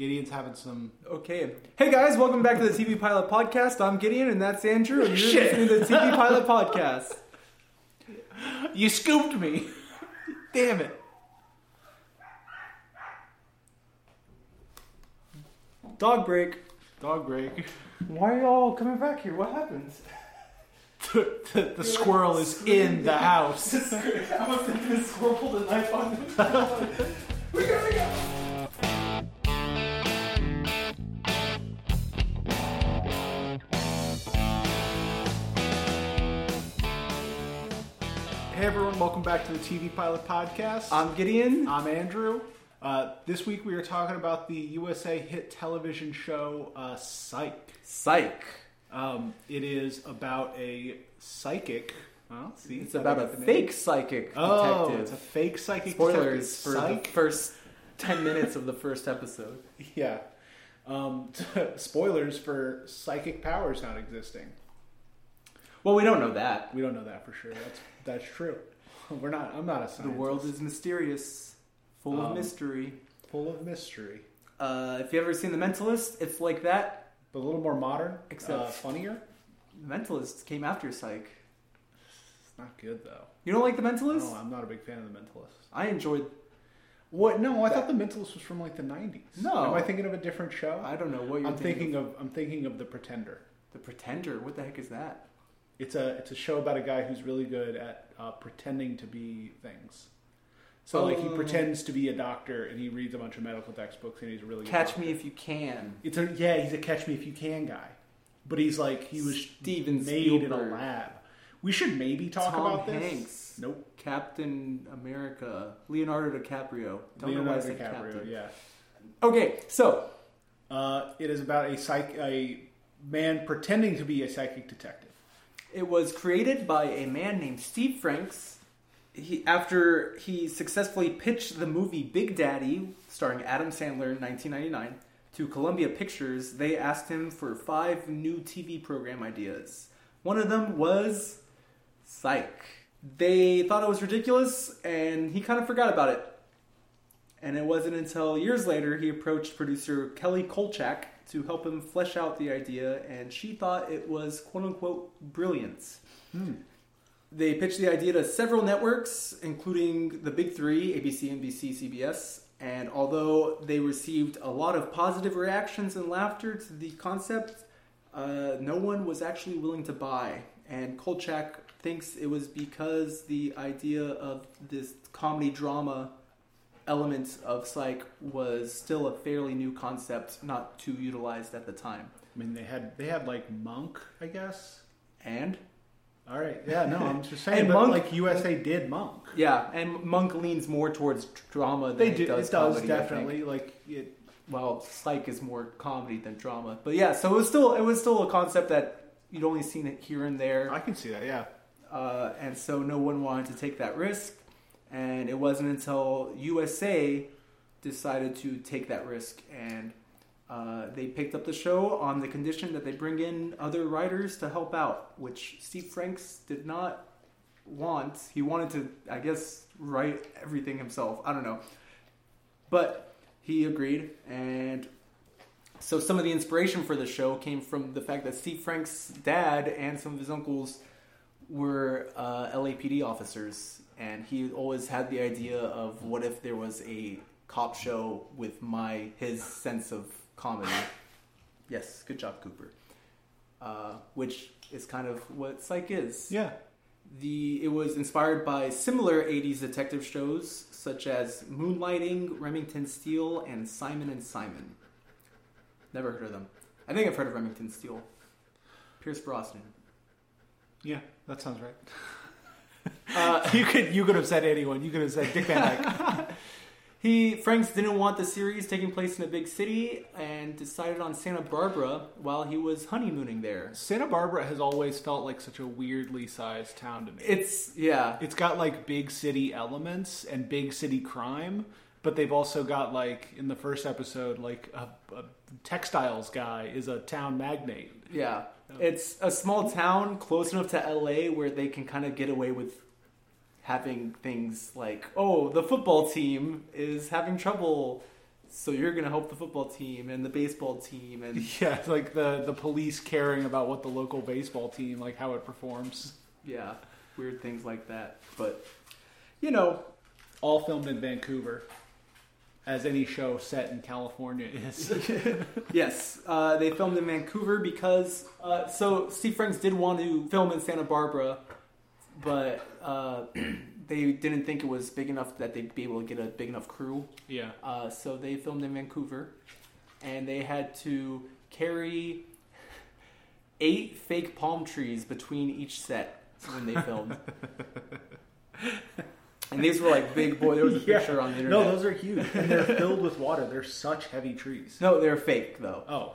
Gideon's having some. Okay. Hey guys, welcome back to the TV Pilot Podcast. I'm Gideon and that's Andrew, and you're Shit. listening to the TV Pilot Podcast. You scooped me. Damn it. Dog break. Dog break. Why are y'all coming back here? What happens? the, the, the squirrel is in the house. I must have been squirrel pulled a knife on me. we gotta go. Welcome back to the TV Pilot Podcast. I'm Gideon. I'm Andrew. Uh, this week we are talking about the USA hit television show uh, Psych. Psych. Um, it is about a psychic. Well, see, It's about a got the name. fake psychic Oh, detective. it's a fake psychic. Spoilers for detective. the first 10 minutes of the first episode. Yeah. Um, spoilers for psychic powers not existing. Well, we don't know that. We don't know that for sure. That's that's true. We're not. I'm not a scientist. The world is mysterious, full Um, of mystery. full of mystery, Uh, if you ever seen The Mentalist, it's like that. but a little more modern, Except- uh, funnier. The Mentalist came after Psych. It's not good though. You don't like The Mentalist? No, I'm not a big fan of the Mentalist. I enjoyed. What? No, I thought the Mentalist was from like the 90s. No. am I thinking of a different show? I don't know what you're I'm thinking of. I'm thinking of the Pretender. The Pretender. What the heck is that? It's a it's a show about a guy who's really good at uh, pretending to be things. So like he Oh. pretends to be a doctor and he reads a bunch of medical textbooks and he's a really good Catch doctor. Me If You Can. It's a yeah, he's a catch me if you can guy. But he's like he was Steven made in a Spielberg. lab. We should maybe talk Tom about this. Hanks. Nope. Captain America. Leonardo DiCaprio. Don't know why I Leonardo said DiCaprio, Captain. yeah. Okay, so Uh, it is about a psych a man pretending to be a psychic detective. It was created by a man named Steve Franks. He, after he successfully pitched the movie Big Daddy, starring Adam Sandler in 1999, to Columbia Pictures, they asked him for five new TV program ideas. One of them was Psych. They thought it was ridiculous, and he kind of forgot about it. And it wasn't until years later he approached producer Kelly Kulchak to help him flesh out the idea, and she thought it was quote unquote brilliant. They pitched the idea to several networks, including the big three ABC, NBC, CBS. And although they received a lot of positive reactions and laughter to the concept, uh, no one was actually willing to buy. And Kulchak thinks it was because the idea of this comedy drama element of psych was still a fairly new concept, not too utilized at the time. I mean, they had they had like Monk, I guess. And All right, yeah, no, I'm just saying. And but Monk- like USA did Monk. yeah, and Monk leans more towards drama than They it do. does it does comedy, definitely like it. Well, psych is more comedy than drama, but yeah. So it was still it was still a concept that you'd only seen it here and there. I can see that. Yeah. uh, and so no one wanted to take that risk. And it wasn't until USA decided to take that risk, and uh, they picked up the show on the condition that they bring in other writers to help out, which Steve Franks did not want. He wanted to, I guess, write everything himself. I don't know, but he agreed, and so some of the inspiration for the show came from the fact that Steve Franks' dad and some of his uncles were uh, LAPD officers, and he always had the idea of what if there was a cop show with my his sense of comedy. Yes, good job, Cooper. Uh, which is kind of what Psych is. Yeah. The it was inspired by similar '80s detective shows such as Moonlighting, Remington Steele, and Simon and Simon. Never heard of them. I think I've heard of Remington Steele. Pierce Brosnan. Yeah, that sounds right. Uh, you could you could have said anyone. You could have said Dick Van Dyke. He Franks didn't want the series taking place in a big city and decided on Santa Barbara while he was honeymooning there. Santa Barbara has always felt like such a weirdly sized town to me. It's yeah, It's got like big city elements and big city crime, but they've also got like in the first episode, like a, a textiles guy is a town magnate. yeah. It's a small town close enough to LA where they can kind of get away with having things like, oh, the football team is having trouble So you're gonna help the football team and the baseball team and Yeah, it's like the the police caring about what the local baseball team like how it performs. yeah, weird things like that. But you know, All filmed in Vancouver, as any show set in California is. yes, uh, they filmed in Vancouver because uh, so Steve Franks did want to film in Santa Barbara, but uh, they didn't think it was big enough that they'd be able to get a big enough crew. yeah, Uh, so they filmed in Vancouver, and they had to carry eight fake palm trees between each set when they filmed. and these were like big boy. There was a Yeah. picture on the internet. no, those are huge, and they're filled with water. They're such heavy trees. No, they're fake though. Oh,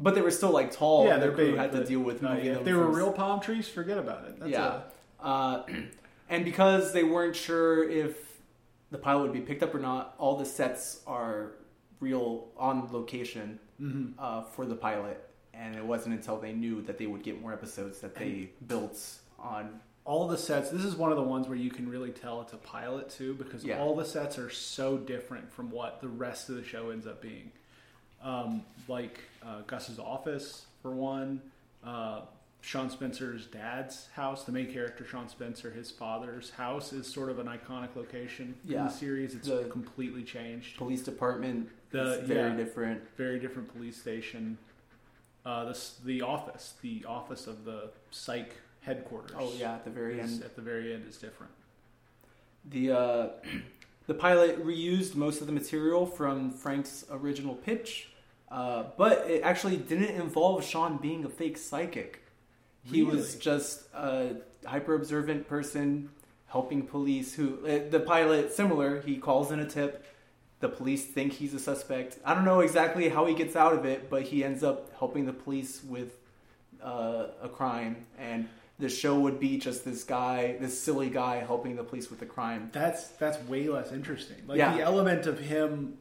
But they were still like tall. yeah, they're big. had to deal with moving yeah, them If they were from- real palm trees, forget about it. That's yeah. a- Uh, and because they weren't sure if the pilot would be picked up or not, all the sets are real on location mhm. uh, for the pilot. And it wasn't until they knew that they would get more episodes that they built on. All the sets. This is one of the ones where you can really tell it's a pilot too, because Yeah. all the sets are so different from what the rest of the show ends up being. Um, like uh, Gus's office, for one. Uh, Sean Spencer's dad's house, the main character Sean Spencer, his father's house, is sort of an iconic location in the series. It's The- completely changed. Police department The- very yeah. different. Very different police station. Uh, the the office, the office of the psych headquarters. Oh yeah, at the very is- end. at the very end is different. The uh, the pilot reused most of the material from Frank's original pitch, uh, but it actually didn't involve Sean being a fake psychic. He was just a hyper observant person helping police. Who uh, the pilot similar? He calls in a tip. The police think he's a suspect. I don't know exactly how he gets out of it, but he ends up helping the police with uh, a crime and. The show would be just this guy, this silly guy, helping the police with the crime. That's that's way less interesting. Like Yeah. the element of him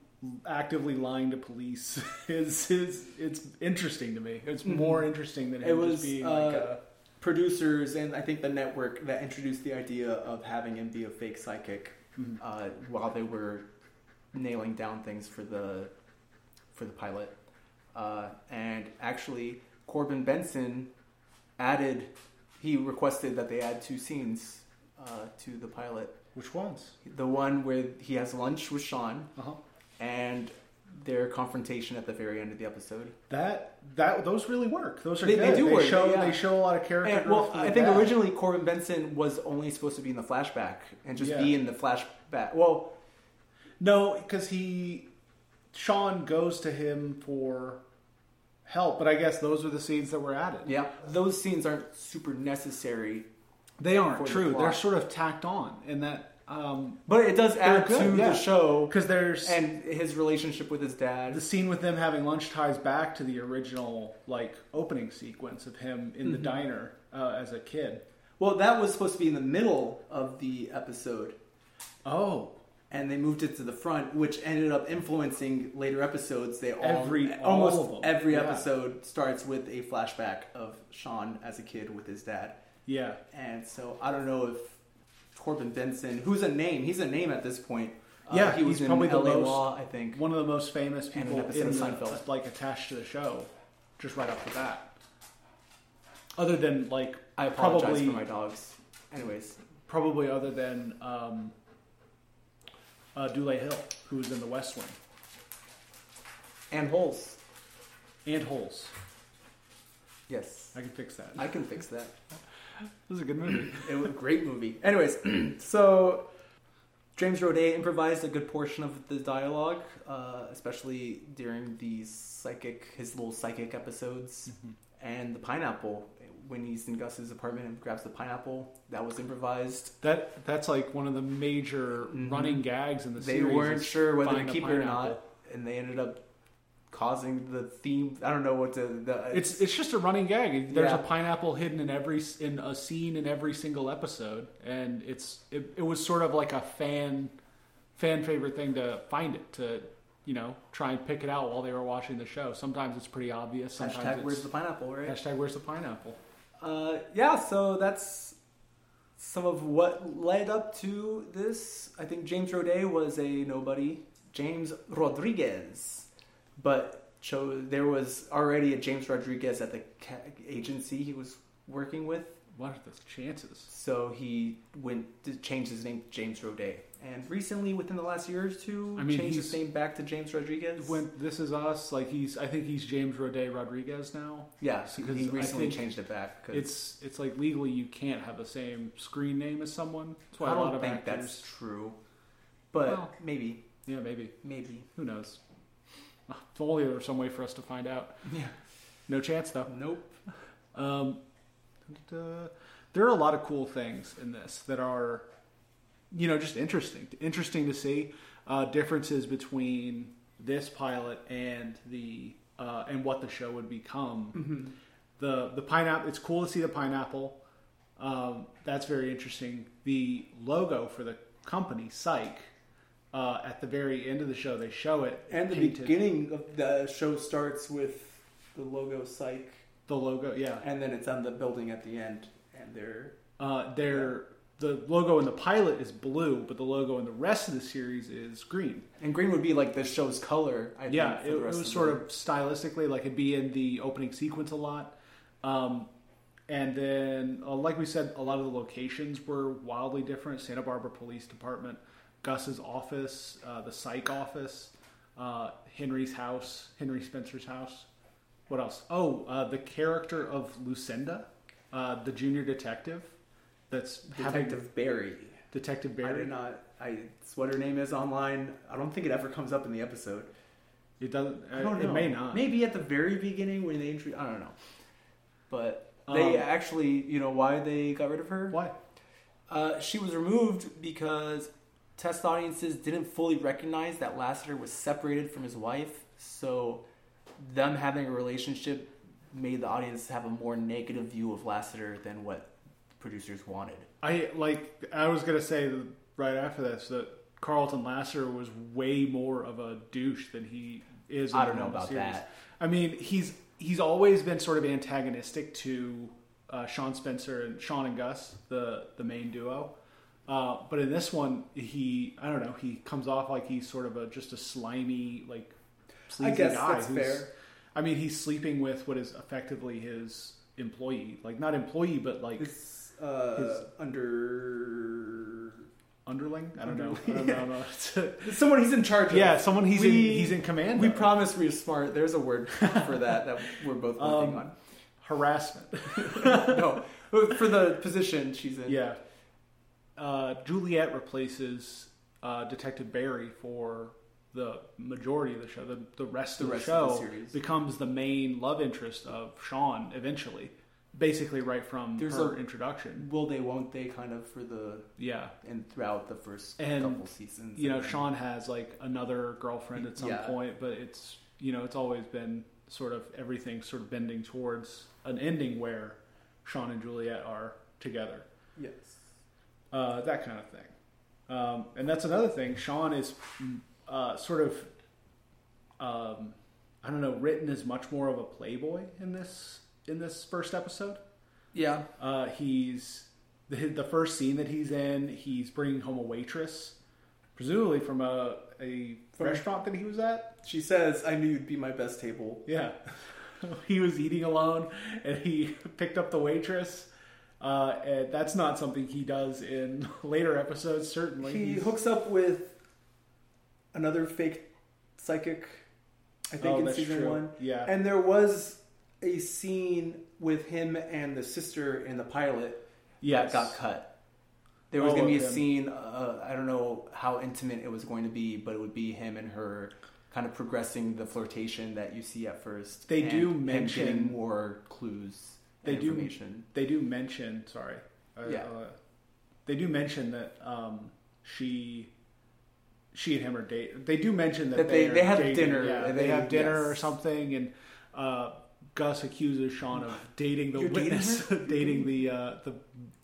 actively lying to police is is it's interesting to me. It's more interesting than him Mm-hmm. It was, just being uh, like a producers and I think the network that introduced the idea of having him be a fake psychic Mhm. uh, while they were nailing down things for the for the pilot. Uh, and actually, Corbin Bernsen added. He requested that they add two scenes uh, to the pilot. which ones? The one where he has lunch with Sean Uh huh. and their confrontation at the very end of the episode. That that those really work. Those are They- they good. do work, show yeah. they show a lot of character. And, well, I think bad. originally Corbin Bernsen was only supposed to be in the flashback and just Yeah. be in the flashback. Well, No, because he Sean goes to him for help, but I guess those are the scenes that were added. yeah, those scenes aren't super necessary, They aren't For the true. They're sort of tacked on in that um but it does add good, to yeah. the show because there's and his relationship with his dad. the scene with them having lunch ties back to the original like opening sequence of him in Mm-hmm. the diner uh, as a kid. Well, that was supposed to be in the middle of the episode, Oh, and they moved it to the front, which ended up influencing later episodes. They all, Every- almost all of them, every yeah. episode starts with a flashback of Sean as a kid with his dad. yeah. And so I don't know if Corbin Bernsen, who's a name, he's a name at this point. Uh, Yeah, he was probably the LA most- Law, I think. One of the most famous people in of the, like attached to the show, just right off the bat. Other than like I apologize probably for my dogs. Anyways, probably other than um, uh, Dule Hill, who's in The West Wing, and holes. and Holes. Yes, I can fix that. I can fix that. This is a good movie. It was a great movie. Anyways, so James Roday improvised a good portion of the dialogue, uh, especially during these psychic, his little psychic episodes, and the pineapple. When he's in Gus's apartment and grabs the pineapple, that was improvised. That that's like one of the major Mhm. running gags in the They series. They weren't sure whether to keep it or not, and they ended up causing the theme. I don't know what to. The, It's it's just a running gag. There's Yeah. a pineapple hidden in every in a scene in every single episode, and it's it, it was sort of like a fan fan favorite thing to find it to you know try and pick it out while they were watching the show. Sometimes it's pretty obvious. Sometimes hashtag it's, Where's the pineapple, right? hashtag Where's the pineapple? Uh, yeah, so that's some of what led up to this. I think James Roday was a nobody. James Rodriguez, but chose there was already a James Rodriguez at the agency he was working with, What are the chances? so he went to change his name to James Roday. And recently, within the last year or two, I mean, changed his name back to James Rodriguez. When This Is Us, like he's, I think he's James Roday Rodriguez now. yeah, because he recently changed it back. It's it's like legally you can't have the same screen name as someone. That's why I a lot don't of think actors. that's true, but Well- maybe, Yeah, maybe. maybe. Who knows? If only there was some way for us to find out. Yeah. No chance though. Nope. Um, uh, there are a lot of cool things in this that are, you know, just interesting. Interesting to see uh, differences between this pilot and the uh, and what the show would become. Mm-hmm. The the pineapple. It's cool to see the pineapple. Um, that's very interesting. The logo for the company, Psych. Uh, at the very end of the show, they show it And the painted. beginning of the show starts with the logo Psych, The logo, yeah. and then it's on the building at the end, and they're Uh, their the logo in the pilot is blue, but the logo in the rest of the series is green. and green would be like the show's color. I yeah, think, it, it was of sort of stylistically like it'd be in the opening sequence a lot. Um, and then, uh, like we said, a lot of the locations were wildly different. Santa Barbara Police Department, Gus's office, uh, the psych office, uh, Henry's house, Henry Spencer's house. What else? Oh, uh, the character of Lucinda, uh, the junior detective. That's having Detective Barry. Detective Barry. I did not. I it's what her name is online. I don't think it ever comes up in the episode. It doesn't. I don't know. It may not. Maybe at the very beginning when they introduce. I don't know. But they Um, actually, you know, why they got rid of her? Why? Uh, she was removed because test audiences didn't fully recognize that Lassiter was separated from his wife. So, them having a relationship made the audience have a more negative view of Lassiter than what producers wanted. I like. I was gonna say right after this that Carlton Lasser was way more of a douche than he is. In I don't know about series. that. I mean, he's he's always been sort of antagonistic to uh, Sean Spencer and Sean and Gus, the the main duo. Uh, but in this one, he I don't know. He comes off like he's sort of a just a slimy like. Sleazy guess guy that's who's- fair. I mean, he's sleeping with what is effectively his employee, like not employee, but like It's uh, His- under underling. I don't know. I don't know. Someone he's in charge. of. yeah, someone he's in. He's in command. We of. promise we're smart. There's a word for that that we're both working Um, on. harassment. no, for the position she's in. Yeah. Uh, Juliet replaces uh, Detective Barry for the majority of the show. The, the rest The of the rest show of the series. becomes the main love interest of Sean eventually. Basically, right from There's her a- introduction. Will they? Won't they? Kind of for the Yeah. and throughout the first And, couple seasons. You know, then- Sean has like another girlfriend at some Yeah. point, but it's, you know, it's always been sort of everything sort of bending towards an ending where Sean and Juliet are together. Yes. uh, that kind of thing. Um, and that's another thing. Sean is uh, sort of, um, I don't know, written as much more of a playboy in this in this first episode. Yeah. Uh, he's the, the first scene that he's in. He's bringing home a waitress, presumably from a a From- restaurant that he was at. She says, "I knew you'd be my best table." Yeah. he was eating alone and he picked up the waitress. Uh, and that's not something he does in later episodes, certainly. He He's- hooks up with another fake psychic. I think Oh, in season true. one. Yeah. And there was a scene with him and the sister in the pilot yes. that got cut. There was Oh, going to be a okay. scene. Uh, I don't know how intimate it was going to be, but it would be him and her kind of progressing the flirtation that you see at first. They do mention- more clues. They do-. They do mention, sorry. Uh, Yeah. uh, they do mention that um, she she and him are date. They do mention that, That they- they have dating. dinner, Yeah, and they, they- have dinner or something, and uh, Gus accuses Sean of dating the You're dating witness, her? dating, the uh, the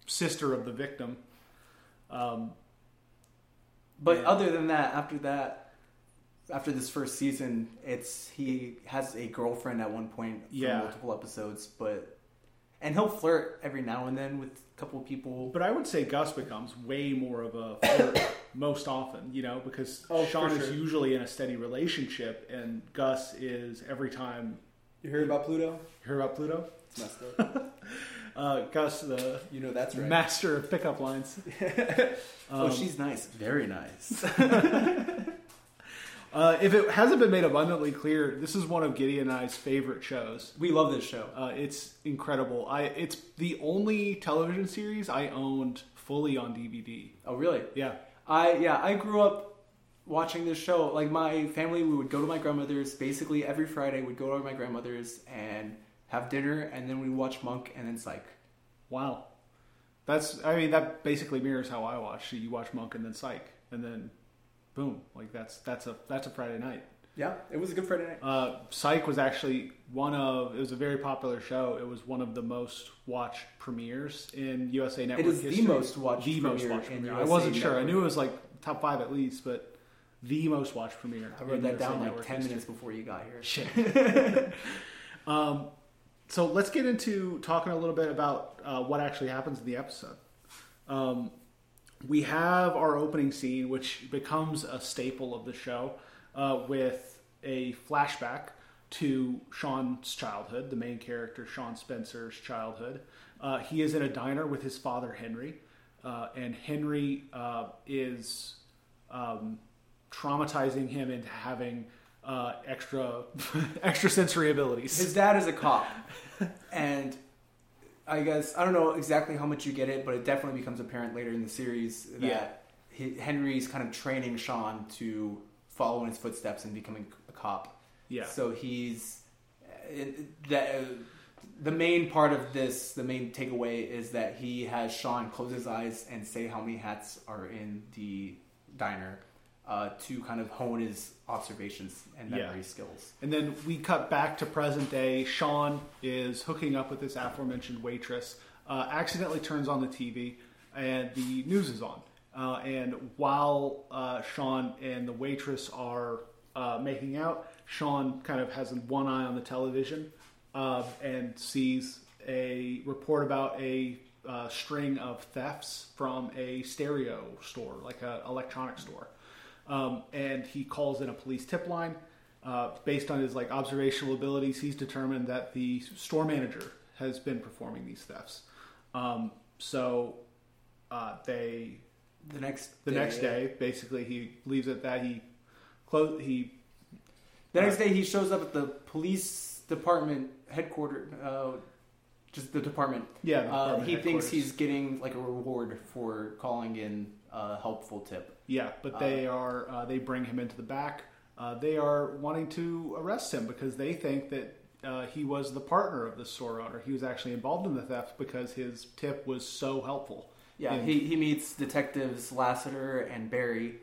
sister of the victim. Um, But Yeah. other than that, after that, after this first season, it's he has a girlfriend at one point for Yeah. multiple episodes, but and he'll flirt every now and then with a couple of people. But I would say Gus becomes way more of a flirt most often, you know, because Oh, Sean for is sure. usually in a steady relationship, and Gus is every time. You heard about Pluto? You heard about Pluto? It's messed up. Uh, Gus, the you know that's right. master of pickup lines. oh, Um, she's nice. Very nice. Uh, if it hasn't been made abundantly clear, this is one of Gideon and I's favorite shows. we love this show. Uh, it's incredible. I it's the only television series I owned fully on DVD. Oh, really? Yeah, I yeah, I grew up watching this show. Like my family, we would go to my grandmother's basically every Friday. We'd go to my grandmother's and have dinner, and then we'd watch Monk and then Psych. wow. That's I mean that basically mirrors how I watch. You watch Monk and then Psych, and then boom, like that's that's a that's a Friday night. Yeah, it was a good Friday night. Uh, Psych was actually one of it was a very popular show. It was one of the most watched premieres in USA Network. It is the most watched the most watched premiere. I wasn't sure. I knew it was like top five at least, but the most watched premiere. I wrote that USA down like ten history. minutes before you got here. Shit. um, so let's get into talking a little bit about uh, what actually happens in the episode. Um, we have our opening scene, which becomes a staple of the show, uh, with a flashback to Sean's childhood, the main character, Sean Spencer's childhood. Uh, he is in a diner with his father, Henry, uh, and Henry uh, is um, traumatizing him into having uh, extra extra sensory abilities. His dad is a cop, and I guess I don't know exactly how much you get it, but it definitely becomes apparent later in the series that Yeah. he, Henry's kind of training Sean to follow in his footsteps and becoming a cop. yeah, So he's it, that. Uh, the main part of this, the main takeaway is that he has Sean close his eyes and say how many hats are in the diner uh, to kind of hone his observations and Yeah. memory skills. And then we cut back to present day. Sean is hooking up with this aforementioned waitress, uh, accidentally turns on the TV, and the news is on. Uh, and while uh, Sean and the waitress are uh, making out, Sean kind of has one eye on the television uh, and sees a report about a uh, string of thefts from a stereo store, like an electronic store. Um, and he calls in a police tip line. Uh, based on his like observational abilities, he's determined that the store manager has been performing these thefts. Um, so uh, they The next the next day, basically, he leaves it that he close he The next day, he shows up at the police department headquarters. Uh, just the department. yeah the Uh, department he thinks he's getting like a reward for calling in a helpful tip. yeah, but they are uh, they bring him into the back. Uh, they are wanting to arrest him because they think that uh, he was the partner of the store owner. He was actually involved in the theft because his tip was so helpful. Yeah, And- he, he meets detectives Lassiter and Barry,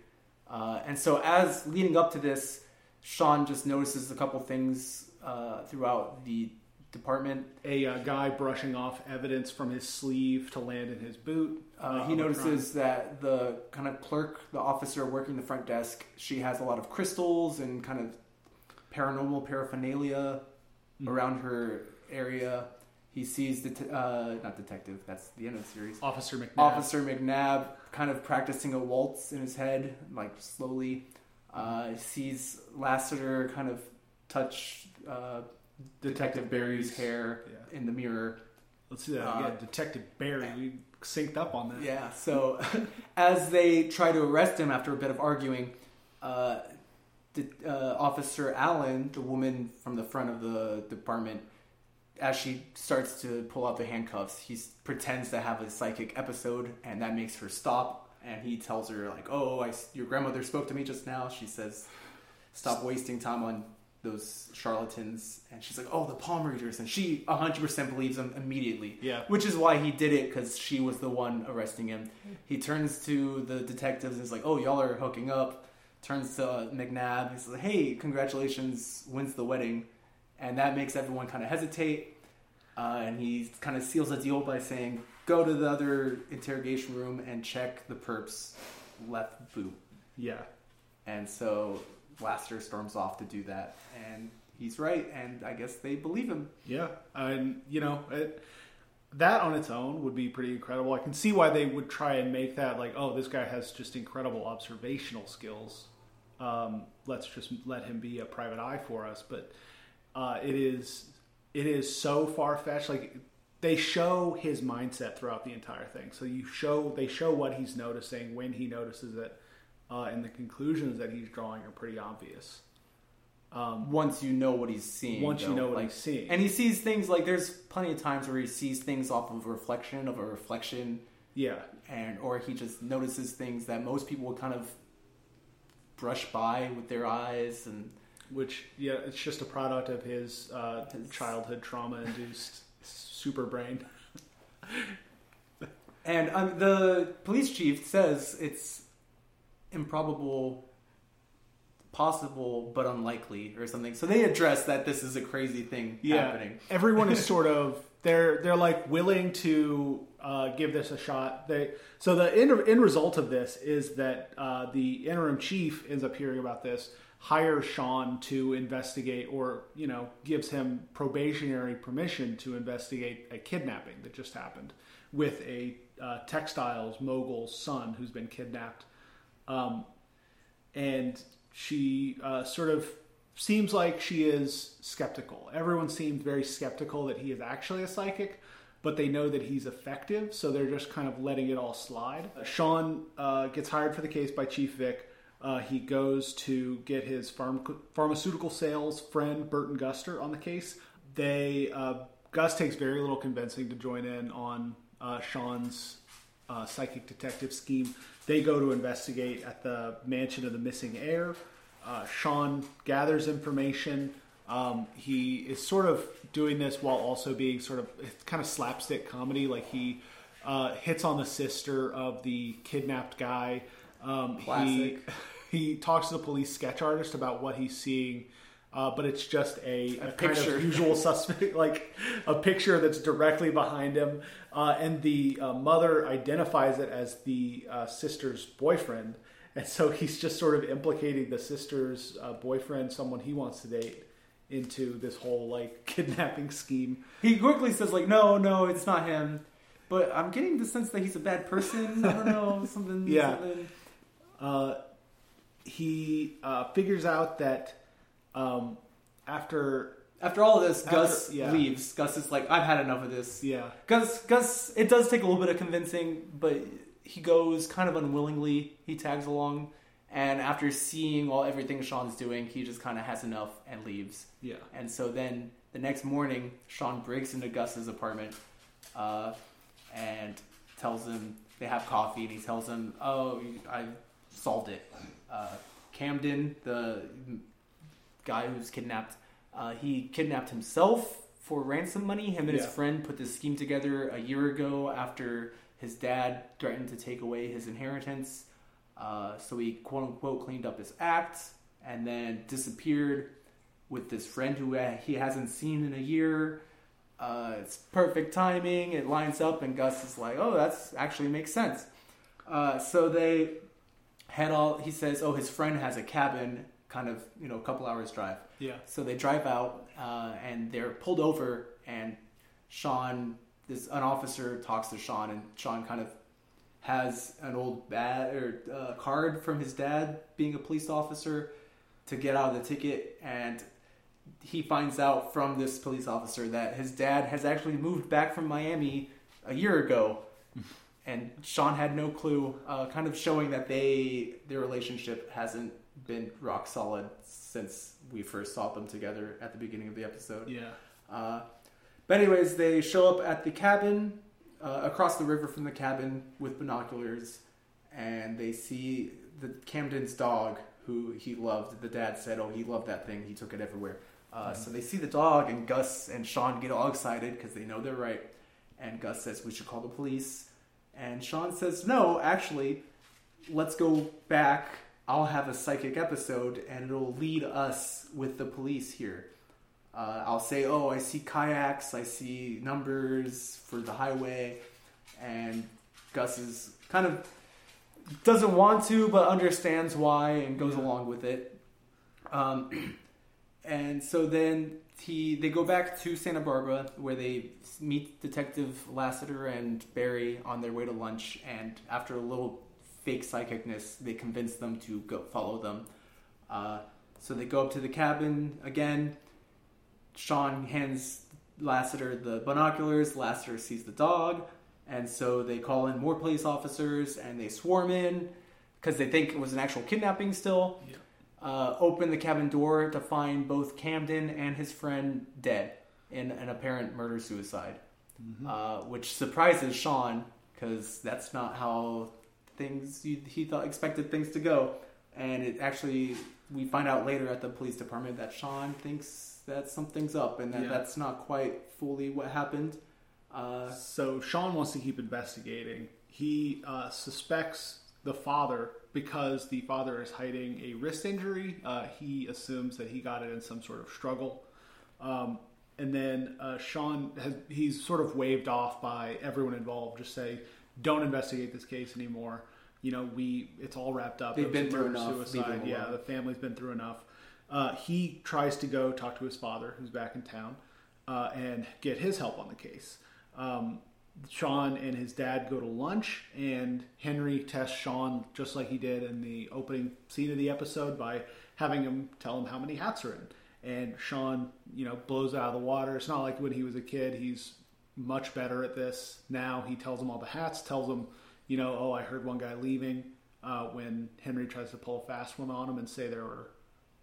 uh, and so as leading up to this, Sean just notices a couple things uh, throughout the department. a uh, guy brushing off evidence from his sleeve to land in his boot. Uh, uh, he notices that the kind of clerk, the officer working the front desk, she has a lot of crystals and kind of paranormal paraphernalia Mhm. around her area. He sees det- uh, not detective. That's the end of the series. Officer McNab. Officer McNab kind of practicing a waltz in his head, like slowly. Uh, sees Lassiter kind of touch uh, Detective Barry's hair Yeah. in the mirror. Let's see that Uh, again. Detective Barry. We synced up on that. Yeah. So as they try to arrest him after a bit of arguing, uh, the, uh, Officer Allen, the woman from the front of the department, as she starts to pull out the handcuffs, he pretends to have a psychic episode, and that makes her stop. And he tells her like, "Oh, I your grandmother spoke to me just now." She says, "Stop wasting time on." Those charlatans, and she's like, "Oh, the palm readers," and she 100% believes him immediately. Yeah. Which is why he did it because she was the one arresting him. He turns to the detectives and is like, "Oh, y'all are hooking up." Turns to uh, McNab. He's like, "Hey, congratulations, wins the wedding," and that makes everyone kind of hesitate. Uh, and he kind of seals the deal by saying, "Go to the other interrogation room and check the perp's left boot." Yeah. And so Lassiter storms off to do that, and he's right. And I guess they believe him. Yeah. And, you know, it, that on its own would be pretty incredible. I can see why they would try and make that like, oh, this guy has just incredible observational skills. Um, let's just let him be a private eye for us. But uh, it is it is so far fetched. Like they show his mindset throughout the entire thing. So you show they show what he's noticing when he notices it, uh, and the conclusions that he's drawing are pretty obvious. Um, once you know what he's seeing, once though, you know what like, he's seeing, and he sees things like there's plenty of times where he sees things off of a reflection of a reflection, yeah, and or he just notices things that most people would kind of brush by with their eyes and which yeah it's just a product of his, uh, his childhood trauma induced super brain. And um, the police chief says it's improbable possible but unlikely or something so they address that this is a crazy thing yeah. happening everyone is sort of they're they're like willing to uh, give this a shot. They so the end, end result of this is that uh, the interim chief ends up hearing about this, hires Sean to investigate, or you know gives him probationary permission to investigate a kidnapping that just happened with a uh, textiles mogul's son who's been kidnapped, um, and she uh, sort of seems like she is skeptical. Everyone seems very skeptical that he is actually a psychic, but they know that he's effective, so they're just kind of letting it all slide. Sean uh, gets hired for the case by Chief Vick. Uh, he goes to get his pharm- pharmaceutical sales friend Burton Guster on the case. They uh, Gus takes very little convincing to join in on uh, Sean's uh, psychic detective scheme. They go to investigate at the mansion of the missing heir. Uh, Sean gathers information. Um, he is sort of doing this while also being sort of kind of slapstick comedy. Like he uh, hits on the sister of the kidnapped guy. Um, Classic. He, he talks to the police sketch artist about what he's seeing. Uh, but it's just a, a, a kind of usual suspect, like a picture that's directly behind him. Uh, and the uh, mother identifies it as the uh, sister's boyfriend. And so he's just sort of implicating the sister's uh, boyfriend, someone he wants to date into this whole like kidnapping scheme. He quickly says like, "No, no, it's not him." But I'm getting the sense that he's a bad person. I don't know something. yeah. Something. Uh, he uh, figures out that um, after after all of this, after, Gus yeah. leaves. Gus is like, "I've had enough of this." Yeah. Gus, Gus, it does take a little bit of convincing, but he goes kind of unwillingly. He tags along and after seeing all everything Sean's doing, he just kind of has enough and leaves. Yeah. And so then the next morning, Sean breaks into Gus's apartment uh, and tells him they have coffee, and he tells him, "Oh, I solved it." Uh, Camden, the guy who's kidnapped, uh, he kidnapped himself for ransom money. Him and yeah. his friend put this scheme together a year ago after his dad threatened to take away his inheritance. Uh, so he quote unquote cleaned up his act and then disappeared with this friend who he hasn't seen in a year. Uh, it's perfect timing. It lines up, and Gus is like, "Oh, that's actually makes sense." Uh, so they head all. He says, "Oh, his friend has a cabin, kind of you know, a couple hours drive." Yeah. So they drive out, uh, and they're pulled over, and Sean, this an officer talks to Sean, and Sean kind of has an old bad or uh, card from his dad being a police officer to get out of the ticket and he finds out from this police officer that his dad has actually moved back from Miami a year ago and Sean had no clue uh, kind of showing that they their relationship hasn't been rock solid since we first saw them together at the beginning of the episode yeah uh, but anyways they show up at the cabin uh, across the river from the cabin with binoculars, and they see the Camden's dog, who he loved. The dad said, "Oh, he loved that thing. He took it everywhere." Uh, mm-hmm. So they see the dog, and Gus and Sean get all excited because they know they're right. And Gus says, "We should call the police." And Sean says, "No, actually, let's go back. I'll have a psychic episode, and it'll lead us with the police here." Uh, I'll say, oh, I see kayaks, I see numbers for the highway, and Gus is kind of doesn't want to, but understands why and goes along with it. Um, and so then he they go back to Santa Barbara where they meet Detective Lassiter and Barry on their way to lunch, and after a little fake psychicness, they convince them to go follow them. Uh, so they go up to the cabin again. Sean hands Lassiter the binoculars. Lassiter sees the dog, and so they call in more police officers and they swarm in because they think it was an actual kidnapping still. Yeah. Uh, open the cabin door to find both Camden and his friend dead in an apparent murder suicide, uh, which surprises Sean because that's not how things he, he thought expected things to go. And it actually, we find out later at the police department that Sean thinks that something's up and that Yeah. that's not quite fully what happened. Uh, So Sean wants to keep investigating. He uh, suspects the father because the father is hiding a wrist injury. Uh, he assumes that he got it in some sort of struggle. Um, and then uh, Sean has he's sort of waved off by everyone involved. Just say, don't investigate this case anymore. You know, we it's all wrapped up. They've It been through murder enough. Suicide. Yeah, the family's been through enough. Uh, he tries to go talk to his father, who's back in town, uh, and get his help on the case. Um, Sean and his dad go to lunch, and Henry tests Sean just like he did in the opening scene of the episode by having him tell him how many hats are in. And Sean, you know, blows out of the water. It's not like when he was a kid. He's much better at this now. He tells him all the hats, tells him, you know, oh, I heard one guy leaving. Uh, when Henry tries to pull a fast one on him and say there were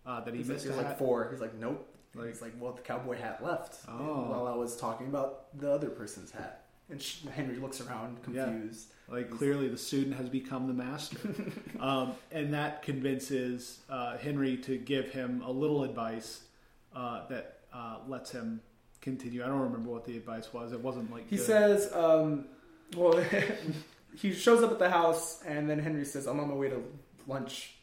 uh, that he he's missed he's a like four. He's like, nope. Like- he's like, well, the cowboy hat left Oh. while I was talking about the other person's hat. And Henry looks around Yeah. confused. Like clearly, the student has become the master, um, and that convinces uh, Henry to give him a little advice uh, that uh, lets him continue. I don't remember what the advice was. It wasn't like He good. says, um, well, he shows up at the house, and then Henry says, I'm on my way to lunch.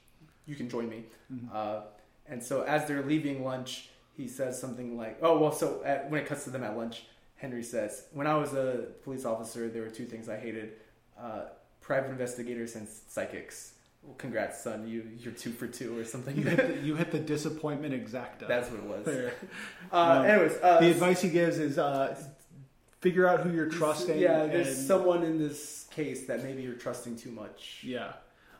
You can join me. Mhm. Uh, and so as they're leaving lunch, he says something like, oh, well, so at, when it cuts to them at lunch, Henry says, when I was a police officer, there were two things I hated uh, private investigators and psychics. Well, congrats, son. You, you're two for two or something. you, hit the, you hit the disappointment exacta. That's what it was. Uh, Um, anyways, uh, the advice he gives is uh, figure out who you're trusting. Yeah, there's and- someone in this case that maybe you're trusting too much. Yeah.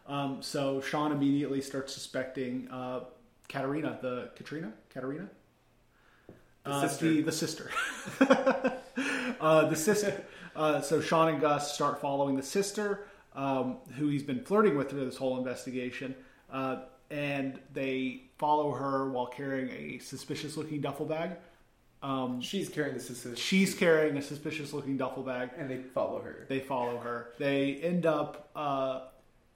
Um, so Sean immediately starts suspecting uh, Katerina, the Katrina, Katerina, The Uh, sister. the, the sister, uh, the sister. Uh, so Sean and Gus start following the sister, um, who he's been flirting with through this whole investigation, uh, and they follow her while carrying a suspicious-looking duffel bag. Um, She's carrying the sister, she's carrying a suspicious-looking duffel bag. and they follow her. They follow her. They end up uh,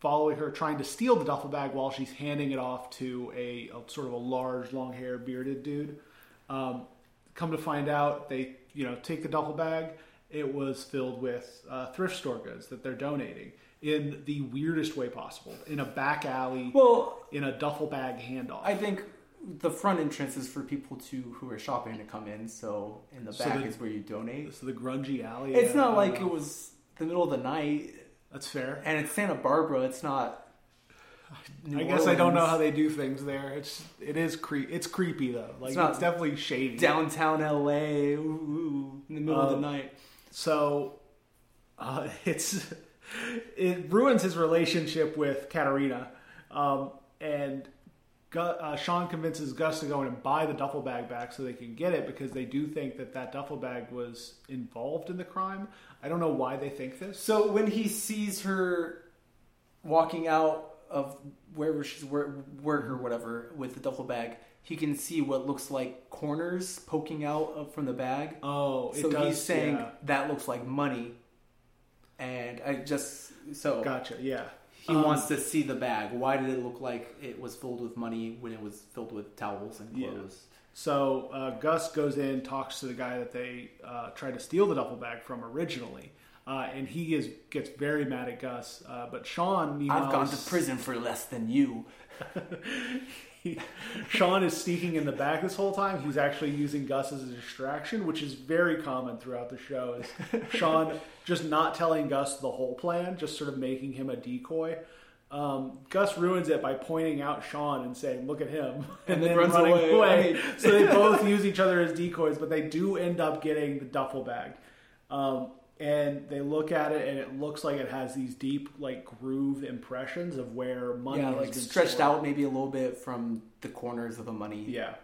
following her, trying to steal the duffel bag while she's handing it off to a, a sort of a large, long-haired, bearded dude. Um, come to find out, they you know take the duffel bag. It was filled with uh, thrift store goods that they're donating in the weirdest way possible, in a back alley, Well, in a duffel bag handoff. I think the front entrance is for people to who are shopping to come in. So in the So back the- is where you donate. so the grungy alley. It's uh, not like don't it was the middle of the night, That's fair. and it's Santa Barbara. It's not. New I guess I don't know how they do things there. It's it is cre- It's creepy though. Like It's it's, definitely shady. downtown LA ooh, ooh, in the middle of the Um, night. So uh, it's it ruins his relationship with Katarina, um, and uh, Sean convinces Gus to go in and buy the duffel bag back so they can get it because they do think that that duffel bag was involved in the crime. I don't know why they think this. So when he sees her walking out of wherever she's wor- work or whatever with the duffel bag, he can see what looks like corners poking out of, from the bag. Oh, so does, he's saying yeah. that looks like money, and I just so Gotcha. Yeah. He Um, wants to see the bag. Why did it look like it was filled with money when it was filled with towels and Yeah. clothes? So uh, Gus goes in, talks to the guy that they uh, tried to steal the duffel bag from originally, uh, and he is gets very mad at Gus. Uh, but Sean, meanwhile, I've gone to prison for less than you. Sean is sneaking in the back this whole time. He's actually using Gus as a distraction, which is very common throughout the show. Is Sean just not telling Gus the whole plan, just sort of making him a decoy. Um, Gus ruins it by pointing out Sean and saying, "Look at him," And then runs away. I mean- so they both use each other as decoys, but they do end up getting the duffel bag. Um, and they look at it, and it looks like it has these deep, like groove impressions of where money yeah, like stretched stored. out maybe a little bit from the corners of the money. Yeah,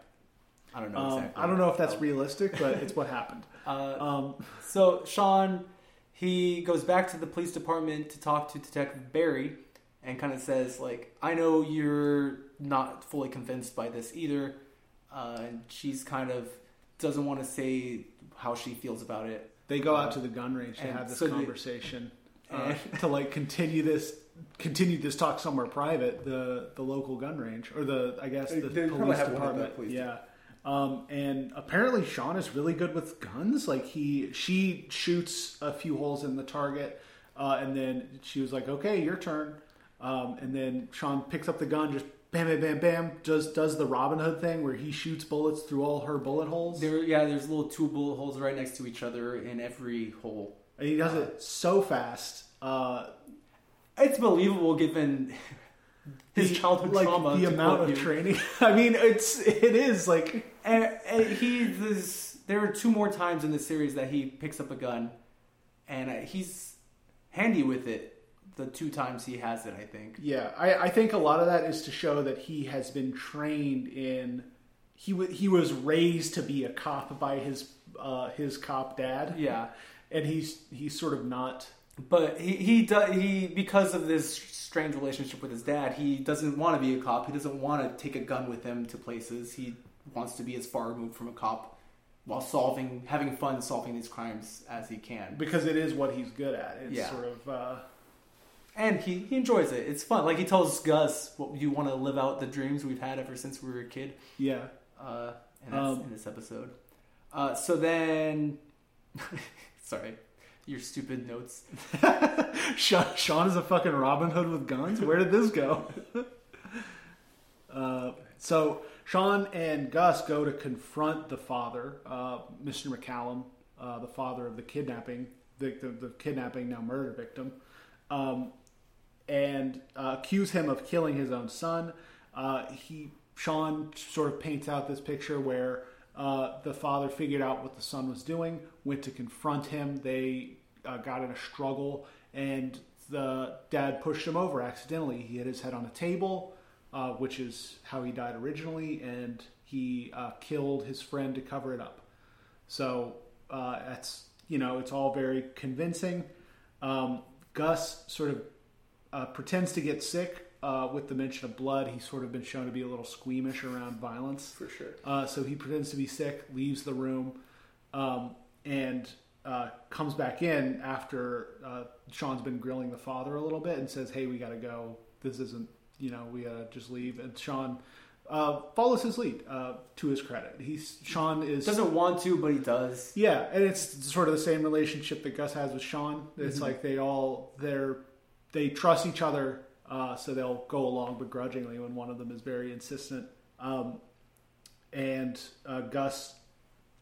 I don't know um, exactly. I don't know if that's realistic, but it's what happened. Uh, Um, So Sean, he goes back to the police department to talk to Detective Barry, and kind of says like, "I know you're not fully convinced by this either." Uh, and she's kind of doesn't want to say how she feels about it. They go out to the gun range to and have this so the- conversation uh, to like continue this continue this talk somewhere private the the local gun range or the i guess the police the department. police yeah. um, and apparently sean is really good with guns. Like he she shoots a few holes in the target uh, and then she was like okay your turn. Um, and then sean picks up the gun just bam bam bam bam does does the robin hood thing where he shoots bullets through all her bullet holes There, yeah, there's little two bullet holes right next to each other in every hole. and he does it so fast uh, It's believable given his the- childhood like trauma. the amount of you. training. I mean, it's it is like And, and he this there are two more times in the series that he picks up a gun, and uh, he's handy with it. The two times he has it, I think. yeah. I, I think a lot of that is to show that he has been trained in. He w- he was raised to be a cop by his uh, his cop dad, Yeah, and he's he's sort of not. but he he does he because of this strange relationship with his dad, he doesn't want to be a cop. He doesn't want to take a gun with him to places. He wants to be as far removed from a cop while solving, having fun solving these crimes as he can. Because it is what he's good at. It's Yeah. sort of uh, And he, he enjoys it. It's fun. Like he tells Gus, "What you want to live out the dreams we've had ever since we were a kid." yeah. Uh, and that's Um, in this episode. Uh, so then, sorry, your stupid notes. Sean, Sean is a fucking Robin Hood with guns. Where did this go? uh, so Sean and Gus go to confront the father, uh, Mr. McCallum, uh, the father of the kidnapping victim, the kidnapping now murder victim, um, and uh, accuse him of killing his own son. Uh, he Sean sort of paints out this picture where uh, the father figured out what the son was doing, went to confront him. They uh, got in a struggle, and the dad pushed him over accidentally. He hit his head on a table, uh, which is how he died originally, and he uh, killed his friend to cover it up. So that's you know it's all very convincing. Um, Gus sort of uh, pretends to get sick uh, with the mention of blood. He's sort of been shown to be a little squeamish around violence. For sure. Uh, so he pretends to be sick, leaves the room, um, and uh, comes back in after uh, Sean's been grilling the father a little bit and says, "Hey, we got to go. This isn't, you know, we gotta just leave." And Sean uh, follows his lead. Uh, to his credit, he's Sean is Doesn't want to, but he does. yeah, and it's sort of the same relationship that Gus has with Sean. It's like they all they're they trust each other, uh, so they'll go along begrudgingly when one of them is very insistent. Um, and uh, Gus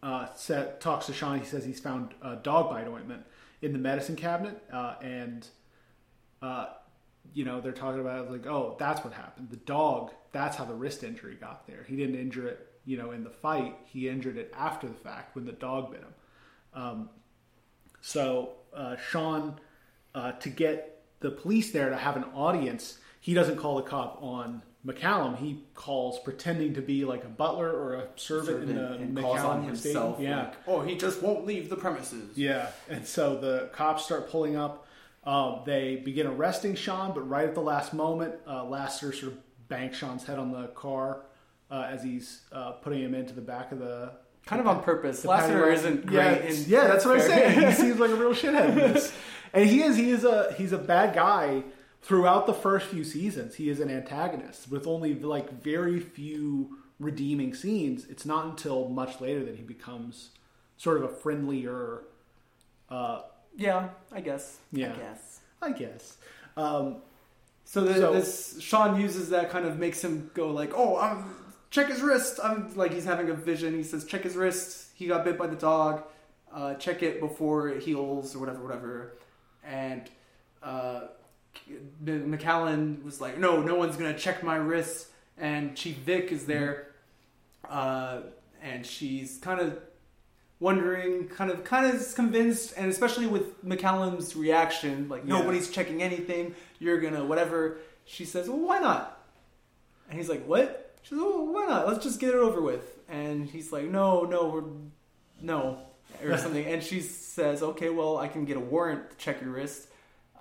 uh, set, talks to Sean. He says he's found dog bite ointment in the medicine cabinet, uh, and uh, you know they're talking about like, oh, that's what happened. The dog. That's how the wrist injury got there. He didn't injure it, you know, in the fight. He injured it after the fact when the dog bit him. Um, so Sean, to get the police there to have an audience, he doesn't call the cop on McCallum. He calls pretending to be like a butler or a servant, in the and calls on McCallum himself. Yeah, like, oh, he just won't leave the premises. yeah. And so the cops start pulling up. Uh, they begin arresting Sean, but right at the last moment, uh, Lassiter sort of banks Sean's head on the car uh, as he's uh, putting him into the back of the. Kind of on purpose. the Lassiter isn't great. it's- in yeah, that's what I'm saying. He seems like a real shithead in this, and he is. He is a he's a bad guy throughout the first few seasons. He is an antagonist with only like very few redeeming scenes. It's not until much later that he becomes sort of a friendlier. Uh, yeah, I guess. Yeah. I guess. I guess. Um, So, the, So- this Sean uses that kind of makes him go like, "Oh, I'm check his wrist." I'm like he's having a vision. He says, "Check his wrist. He got bit by the dog. Uh, check it before it heals or whatever, whatever." And uh, McCallum was like, "No, no one's gonna check my wrist. and Chief Vick is there, uh, and she's kind of wondering, kind of, kind of convinced, and especially with McCallum's reaction, like Yeah. nobody's checking anything, you're gonna whatever. She says, "Well, why not?" And he's like, "What?" She like, "Oh, why not? Let's just get it over with." And he's like, "No, no, we're no," or something. and she says, "Okay, well, I can get a warrant to check your wrist,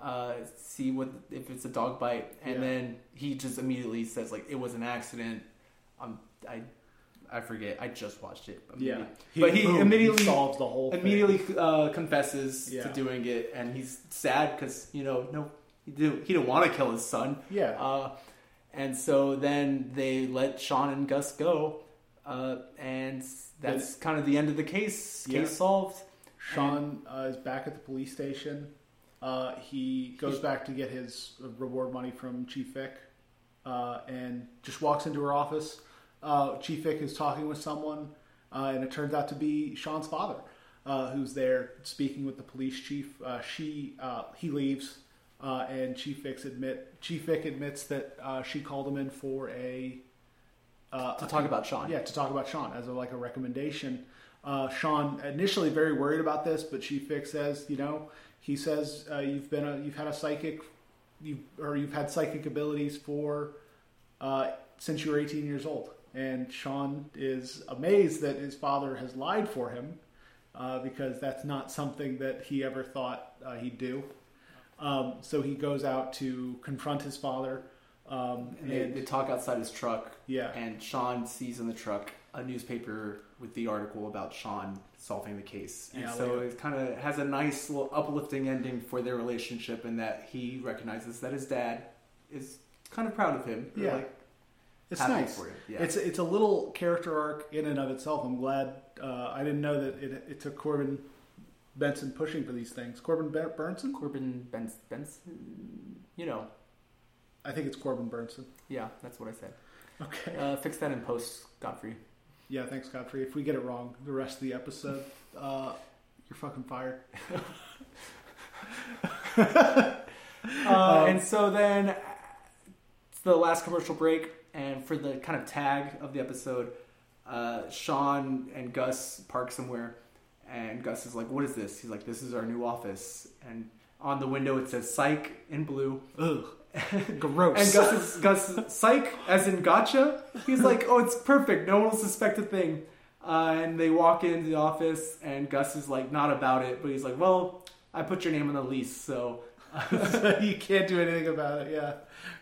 uh, see what if it's a dog bite." And Yeah. then he just immediately says, "Like it was an accident." Um, I, I forget. I just watched it. but Yeah, maybe- but he boom, immediately solves the whole thing. immediately uh, confesses Yeah. to doing it, and he's sad because you know no, he didn't he didn't want to kill his son. Yeah, Uh, and so then they let Sean and Gus go, uh, and that's kind of the end of the case. Case Yeah. solved. Sean uh, is back at the police station. Uh, he goes back to get his reward money from Chief Vick, uh, and just walks into her office. Uh, Chief Vick is talking with someone, uh, and it turns out to be Sean's father, uh, who's there speaking with the police chief. Uh, she uh, he leaves, uh, and Chief Vick admit Chief Vick admits that uh, she called him in for a uh, To a talk about Sean. yeah, to talk about Sean as a, like a recommendation. Uh, Sean initially very worried about this, but Chief Vick says, you know, he says uh, you've been a, you've had a psychic, you or you've had psychic abilities for uh, since you were 18 years old. And Sean is amazed that his father has lied for him uh, because that's not something that he ever thought uh, he'd do. Um, so he goes out to confront his father. Um, And they, they talk outside his truck, yeah, and Sean sees in the truck a newspaper with the article about Sean solving the case. And Yeah, so it kind of has a nice little uplifting ending for their relationship in that he recognizes that his dad is kind of proud of him. Yeah. like, it's nice. for. Yeah. It's it's a little character arc in and of itself. I'm glad. Uh, I didn't know that it, it took Corbin Benson pushing for these things. Corbin ben- Burnson? Corbin Benz, Benson, you know, I think it's Corbin Burnson. yeah, that's what I said. Okay. Uh, fix that in post, Godfrey. Yeah, thanks, Godfrey. If we get it wrong, the rest of the episode, uh, you're fucking fired. Uh, Um, and so then it's the last commercial break, and for the kind of tag of the episode, uh, Sean and Gus park somewhere, and Gus is like, "What is this?" He's like, "This is our new office," and on the window it says "Psych" in blue. Ugh. Gross. And Gus is Gus psych as in gotcha. He's like, oh, it's perfect. No one will suspect a thing. Uh, and they walk into the office, and Gus is like not about it, but he's like, well, I put your name on the lease, so. you can't do anything about it. Yeah.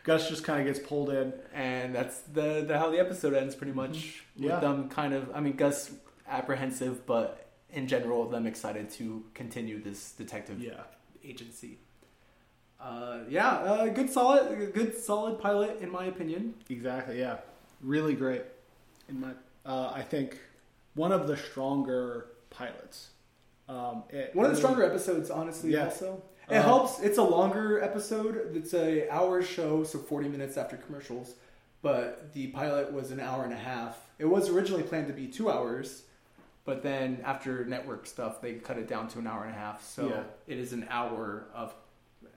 Gus just kind of gets pulled in. And that's the, the how the episode ends, pretty much. Mm-hmm. Yeah. With them kind of, I mean, Gus apprehensive, but in general, them excited to continue this detective Yeah. agency. Uh, yeah, uh, good solid, good solid pilot in my opinion. Exactly. Yeah. Really great. In my, uh, I think one of the stronger pilots. Um, it One of the stronger episodes, honestly. Yeah. Also, it Uh, helps. It's a longer episode. It's a hour show, so forty minutes after commercials. But the pilot was an hour and a half. It was originally planned to be two hours, but then after network stuff, they cut it down to an hour and a half. So Yeah. it is an hour of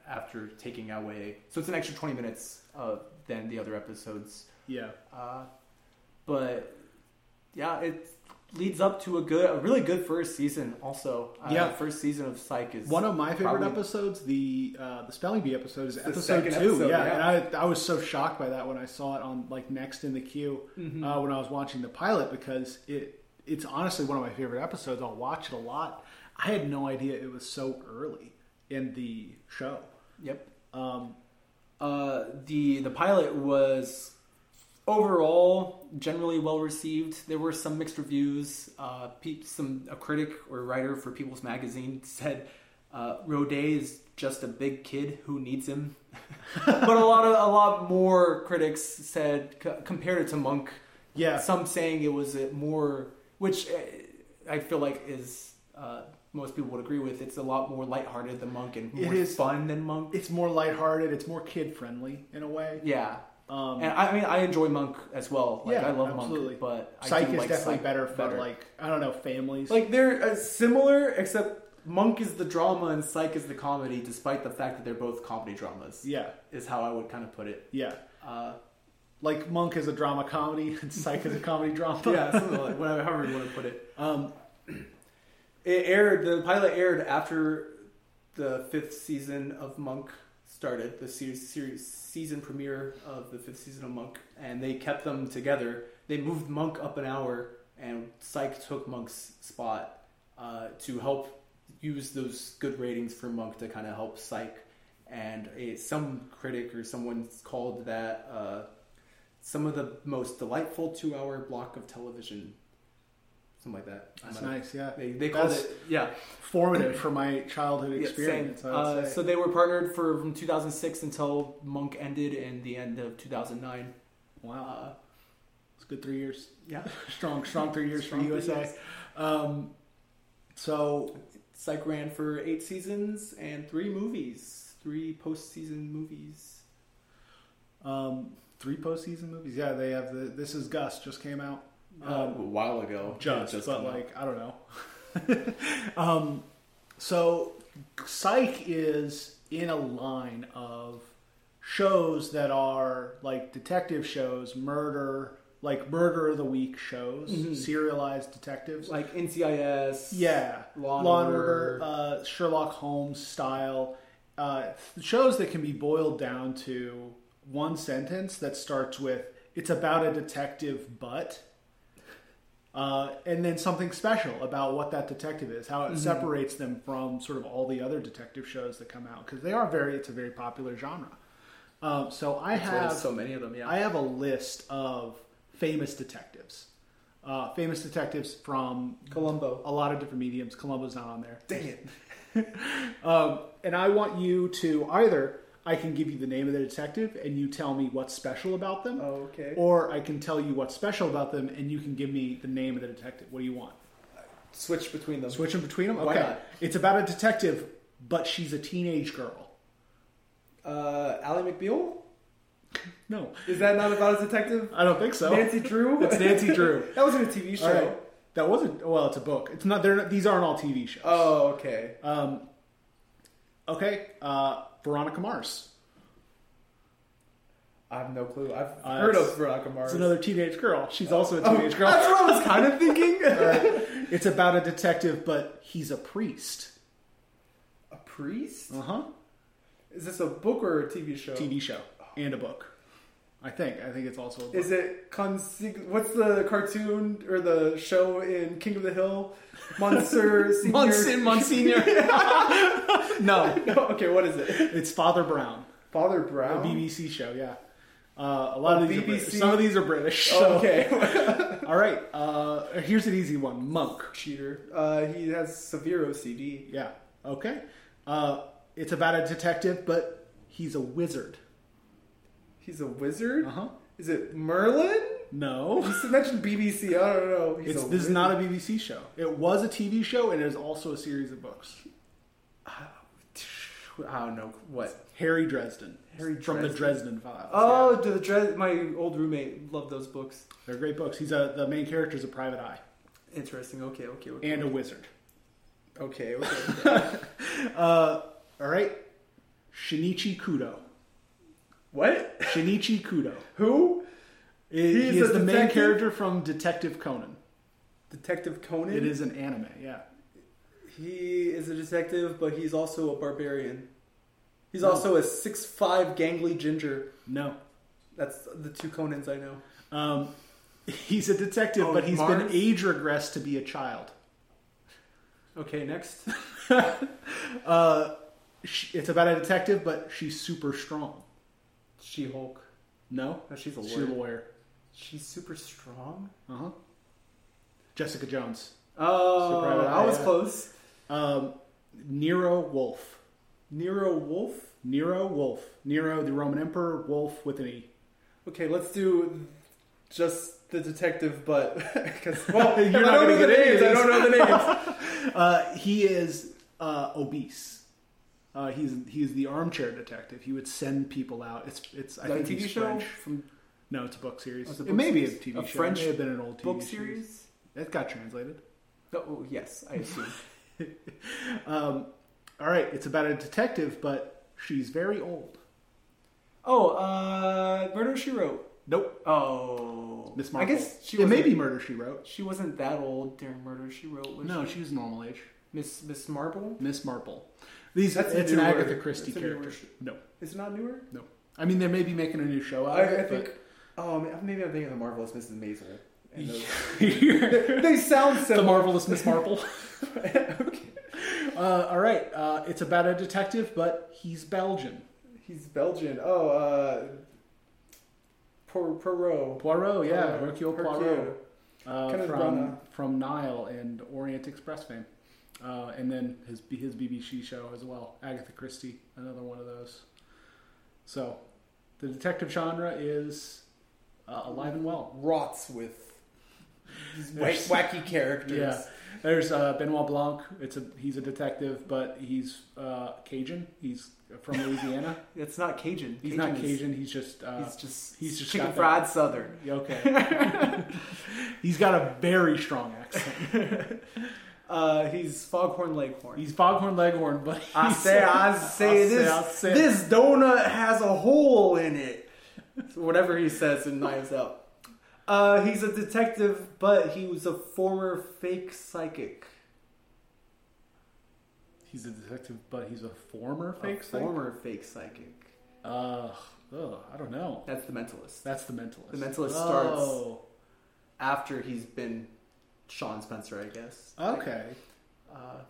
after taking away. So it's an extra twenty minutes uh, than the other episodes. Yeah. Uh, but yeah, it leads up to a good, a really good first season. Also, uh, Yeah. the first season of Psych is One of my favorite episodes, the uh, the spelling bee episode, is episode two. episode, yeah, yeah. and I I was so shocked by that when I saw it on like next in the queue Mhm. uh, when I was watching the pilot because it it's honestly one of my favorite episodes. I'll watch it a lot. I had no idea it was so early in the show. Yep. Um, Uh, the the pilot was overall generally well received. There were some mixed reviews. Uh, pe- some a critic or writer for People's Magazine said uh, Roday is just a big kid who needs him. but a lot of a lot more critics said c- compared it to Monk. yeah, Some saying it was a more, which uh, I feel like is uh, most people would agree with. It's a lot more lighthearted than Monk and It more is. fun than Monk. it's more lighthearted. It's more kid friendly in a way. Yeah, Um, and I mean I enjoy Monk as well. Like Yeah, I love absolutely. Monk, but I Psych is like definitely Psych better for like I don't know families. like they're uh, similar except Monk is the drama and Psych is the comedy, despite the fact that they're both comedy dramas. Yeah, Is how I would kind of put it. yeah. Uh, Like Monk is a drama comedy and Psych is a comedy drama. yeah, something like whatever, however you want to put it. Um, It aired. The pilot aired after the fifth season of Monk started. The series, series season premiere of the fifth season of Monk, and they kept them together. They moved Monk up an hour, and Psych took Monk's spot uh, to help use those good ratings for Monk to kind of help Psych. And a, some critic or someone called that uh, some of the most delightful two-hour block of television. Something like that. that's nice. Yeah, They, they called That's it, yeah. formative for my childhood experience. same. Uh, so they were partnered for from 2006 until Monk ended in the end of 2009. wow, Uh, it's a good three years. yeah, Strong, strong three years Strong for USA. years. Um, so Psych ran for eight seasons and three movies, three postseason movies. um, three postseason movies. Yeah, they have the. This is Gus just came out. Uh, a while ago, just, just but like I don't know. um, so Psych is in a line of shows that are like detective shows, murder, like murder of the week shows, Mhm. serialized detectives. like NCIS. yeah, Law and Law and Order. Order, uh, Sherlock Holmes style uh, shows that can be boiled down to one sentence that starts with "It's about a detective, but." Uh, and then something special about what that detective is, how it Mm-hmm. separates them from sort of all the other detective shows that come out because they are very, it's a very popular genre. Um, so I That's have so many of them. Yeah, I have a list of famous detectives, uh, famous detectives from Columbo. a lot of different mediums. Columbo's not on there. Dang it! Um, and I want you to either I can give you the name of the detective and you tell me what's special about them, Oh, okay. or I can tell you what's special about them and you can give me the name of the detective. What do you want? Switch between them. Switch them between them? Why Okay. not? It's about a detective, but she's a teenage girl. Uh, Ally McBeal. No, Is that not about a detective? I don't think so. Nancy Drew. It's Nancy Drew. that wasn't a TV show. All right. That wasn't. Well, it's a book. It's not. They're not, these aren't all TV shows. Oh, okay. Um, okay. Uh, Veronica Mars. I have no clue. I've Uh, heard of Veronica Mars. It's another teenage girl. She's also a Oh, teenage girl. That's what I was kind of thinking. It's about a detective, but he's a priest. a priest? Uh huh. Is this a book or a TV show? TV show and a book. I think. I think it's also a book. Is it consig- What's the cartoon or the show in King of the Hill? Monsieur Senior. Monsignor. no, no, okay, what is it? it's Father Brown, Father a Brown. BBC show. Yeah. Uh, a lot Oh, of these. BBC? Some of these are British. Oh, so- okay. All right. Uh, here's an easy one. Monk. Cheater. Uh, he has severe OCD. Yeah. Okay. Uh, it's about a detective, but he's a wizard. He's a wizard. Uh huh. Is it Merlin? No. You mentioned BBC. I don't know. He's It's, this is not a BBC show. It was a TV show, and it is also a series of books. I don't know what. Harry Dresden. Harry from the Dresden. Dresden Files. Oh, Yeah. the Dres- my old roommate loved those books. they're great books. He's a the main character is a private eye Interesting. Okay, okay, okay. and a wizard. okay, okay. okay. Uh, all right, Shinichi Kudo. What? Shinichi Kudo. Who? He, He's he is the main character from Detective Conan. Detective Conan. It is an anime. Yeah. He is a detective, but he's also a barbarian. He's No. also a six five gangly ginger. No. That's the two Conans I know. Um, he's a detective, Oh, but he's Mars? been age regressed to be a child. Okay, next. Uh, it's about a detective, but she's super strong. She Hulk. No, No, she's a she's a lawyer. lawyer. She's super strong. Uh huh. Jessica Jones. Oh, Private I Eye, was close. Um, Nero Wolfe. Nero Wolfe. Nero Wolfe. Nero, the Roman Emperor. Wolf with an E. Okay, let's do just the detective, but because well, You're not don't gonna know the get names. I don't know the names. Uh, he is uh, obese. Uh, he's he's the armchair detective. He would send people out. It's it's I that a TV show French. from No, it's a book series. Oh, a it book may be a series. TV A show. French it may have been an old TV book series. series? It got translated. Oh, yes, I assume. um, all right, it's about a detective, but she's very old. Oh, uh, Murder She Wrote. Nope, Oh, Miss Marple. I guess she it may be Murder She Wrote. She wasn't that old during Murder She Wrote. Was No, she? she was normal age. Miss Miss Marple. Miss Marple. These That's it's an newer. Agatha Christie That's character. No, Is it not newer? no. I mean, they may be making a new show out I, of it. I think. Oh, maybe I'm thinking of the marvelous Mrs. Maisel. And they sound the marvelous Miss Marple. uh, all right, uh, it's about a detective, but he's Belgian. He's Belgian. Oh, uh, Poir- Poirot. Poirot, yeah, Poirot. Hercule Poirot. Hercule. uh, from from Nile and Orient Express fame, uh, and then his his BBC show as well. Agatha Christie, another one of those. So, the detective genre is uh, alive and well. Rots with There's- wacky characters. Yeah, there's uh, Benoit Blanc. It's a he's a detective, but he's uh, Cajun. He's from Louisiana. It's not Cajun. He's Cajun not is- Cajun. He's just uh, he's just he's just chicken that- fried Southern. okay. he's got a very strong accent. Uh, he's Foghorn Leghorn. He's Foghorn Leghorn, but I say, I say, I this, I say. this donut has a hole in it. Whatever he says in Knives Out. Uh, he's a detective, but he was a former fake psychic. He's a detective, but he's a former fake a psychic? former fake psychic. Uh, ugh, I don't know. That's the mentalist. That's the mentalist. The Mentalist starts- Oh, After he's been Sean Spencer, I guess. okay. Uh,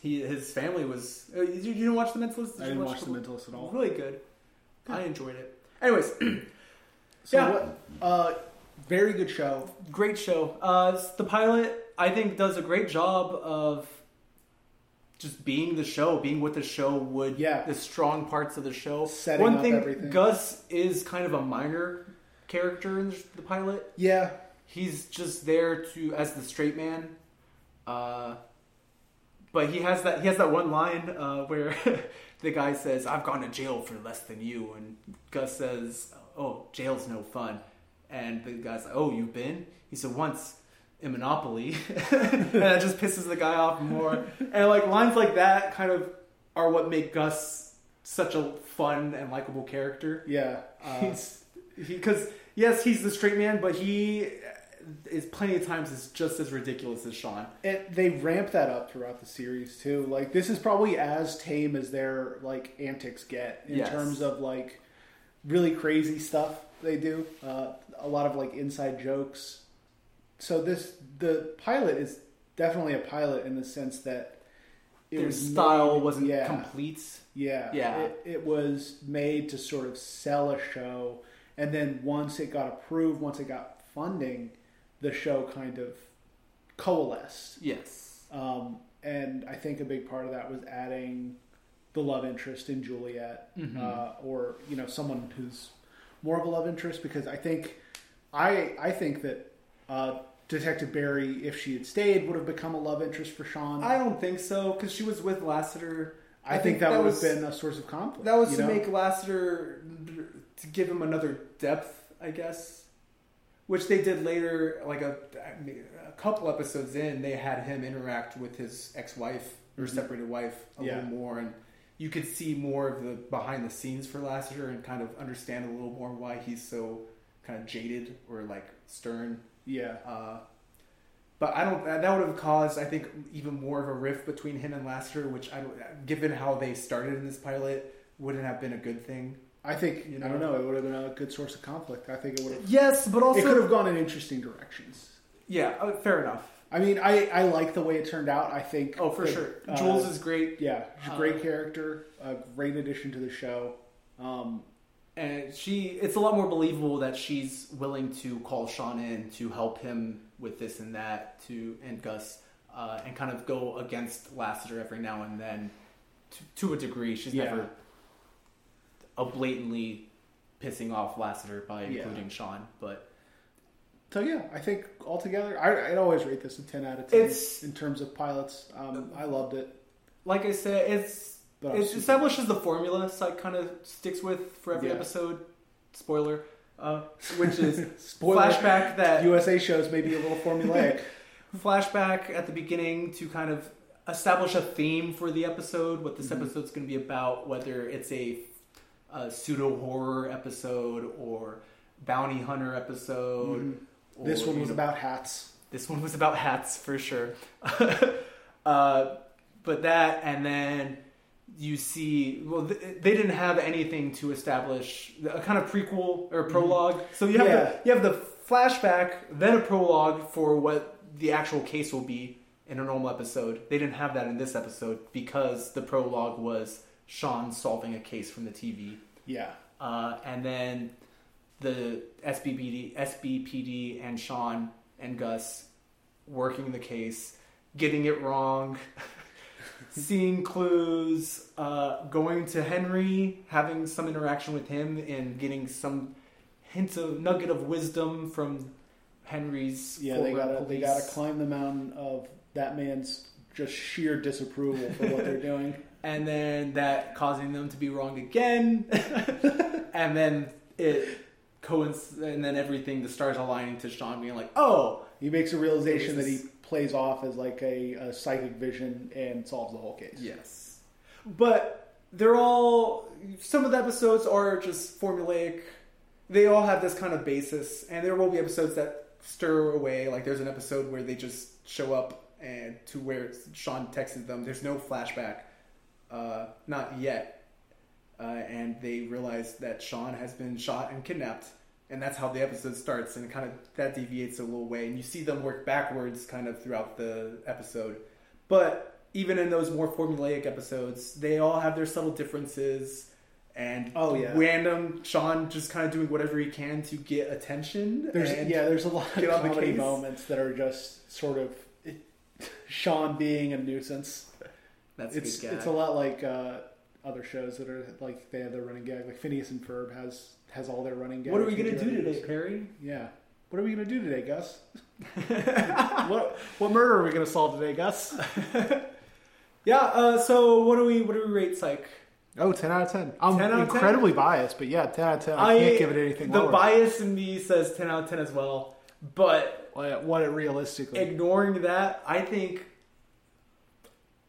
he his family was. Uh, you, you didn't watch The Mentalist? Did I didn't watch The Mentalist at all. Really good. Good. I enjoyed it. Anyways, So Yeah. what? Uh, very good show. great show. Uh, the pilot, I think, does a great job of just being the show, being what the show would. Yeah. The strong parts of the show. Setting One up thing, everything. Gus is kind of a minor character in the pilot. Yeah. He's just there to as the straight man. Uh, but he has that he has that one line uh, where the guy says, "I've gone to jail for less than you," and Gus says, "Oh, jail's no fun." And the guy's like, "Oh, you've been?" He said, "Once in Monopoly," and that just pisses the guy off more. And like lines like that kind of are what make Gus such a fun and likable character. Yeah. Uh, He's because yes, he's the straight man, but he is plenty of times is just as ridiculous as Sean. it, they ramp that up throughout the series too. Like this is probably as tame as their like antics get in Yes. terms of like really crazy stuff they do. Uh, a lot of like inside jokes. So this the pilot is definitely a pilot in the sense that Their was style made- wasn't yeah, complete. Yeah, Yeah. It, it was made to sort of sell a show, and then once it got approved, once it got funding, the show kind of coalesced. Yes. Um, and I think a big part of that was adding the love interest in Juliet, Mhm. uh, or you know someone who's more of a love interest because I think I I think that uh, Detective Barry, if she had stayed, would have become a love interest for Sean. I don't think so because she was with Lassiter. I, think, that, would was, have been a source of conflict. that was to know? make Lassiter to give him another depth, I guess. Which they did later, like a, a couple episodes in, they had him interact with his ex-wife or Mhm. separated wife a Yeah. little more, and you could see more of the behind the scenes for Lassiter and kind of understand a little more why he's so kind of jaded or like stern. yeah. Uh, but I don't. That would have caused, I think, even more of a rift between him and Lassiter, which I don't. Given how they started in this pilot, wouldn't have been a good thing. I think You I don't know? know. It would have been a good source of conflict. I think it would have. Yes, but also it could have gone in interesting directions. Yeah, uh, fair enough. I mean, I, I like the way it turned out. I think. Oh, for that, sure. uh, Jules is great, yeah, she's a great Uh, character, a great addition to the show. Um, and she. It's a lot more believable that she's willing to call Sean in to help him with this and that, to and Gus, uh, and kind of go against Lassiter every now and then, to, to a degree. She's Yeah. never blatantly pissing off Lassiter by Yeah. including Sean, but. so yeah, I think altogether, I, I'd always rate this a ten out of ten It's- in terms of pilots. Um, I loved it. like I said, it's But it establishes the formula, so it kind of sticks with for every Yeah. episode. Spoiler, uh, which is Spoiler: flashback that USA shows may be a little formulaic. flashback at the beginning to kind of establish a theme for the episode, what this Mhm. episode's going to be about, whether it's a, a pseudo horror episode or bounty hunter episode. Mhm. or, This one was know, about hats. This one was about hats for sure. uh, but that, and then you see, well, th- they didn't have anything to establish a kind of prequel or prolog So you have Yeah. the, you have the flashback, then a prologue for what the actual case will be in a normal episode. They didn't have that in this episode because the prologue was Sean solving a case from the TV. Yeah. Uh, and then the SBPD, SBPD and Sean and Gus working the case, getting it wrong, seeing clues, uh, going to Henry, having some interaction with him, and getting some hint of nugget of wisdom from Henry's. Yeah, they gotta they gotta climb the mountain of that man's just sheer disapproval for what they're doing. and then that causing them to be wrong again, and then it coincides, and then everything the stars aligning to Sean being like, oh, He makes a realization that he plays off as like a, a psychic vision and solves the whole case. yes, but they're all some of the episodes are just formulaic. They all have this kind of basis, and there will be episodes that stir away. Like there's an episode where they just show up and to where Sean texted them. There's no flashback, uh, not yet, uh, and they realize that Sean has been shot and kidnapped, and that's how the episode starts. And kind of that deviates a little way, and you see them work backwards kind of throughout the episode. But even in those more formulaic episodes, they all have their subtle differences. And Oh, yeah. random Sean just kind of doing whatever he can to get attention. There's yeah, there's a lot of comedy moments that are just sort of Sean being a nuisance. That's a It's good gag. it's a lot like uh, other shows that are like they have their running gag. Like Phineas and Ferb has has all their running gags. What are we gonna do today, Perry? Yeah. What are we gonna do today, Gus? what what murder are we gonna solve today, Gus? Yeah. Uh, so what do we what do we rate Psych? Oh, 10 out of 10. I'm 10 out of 10? incredibly biased, but yeah, 10 out of 10. I, can't give it anything The lower. bias in me says ten out of ten as well, but what, what it realistically. ignoring that, I think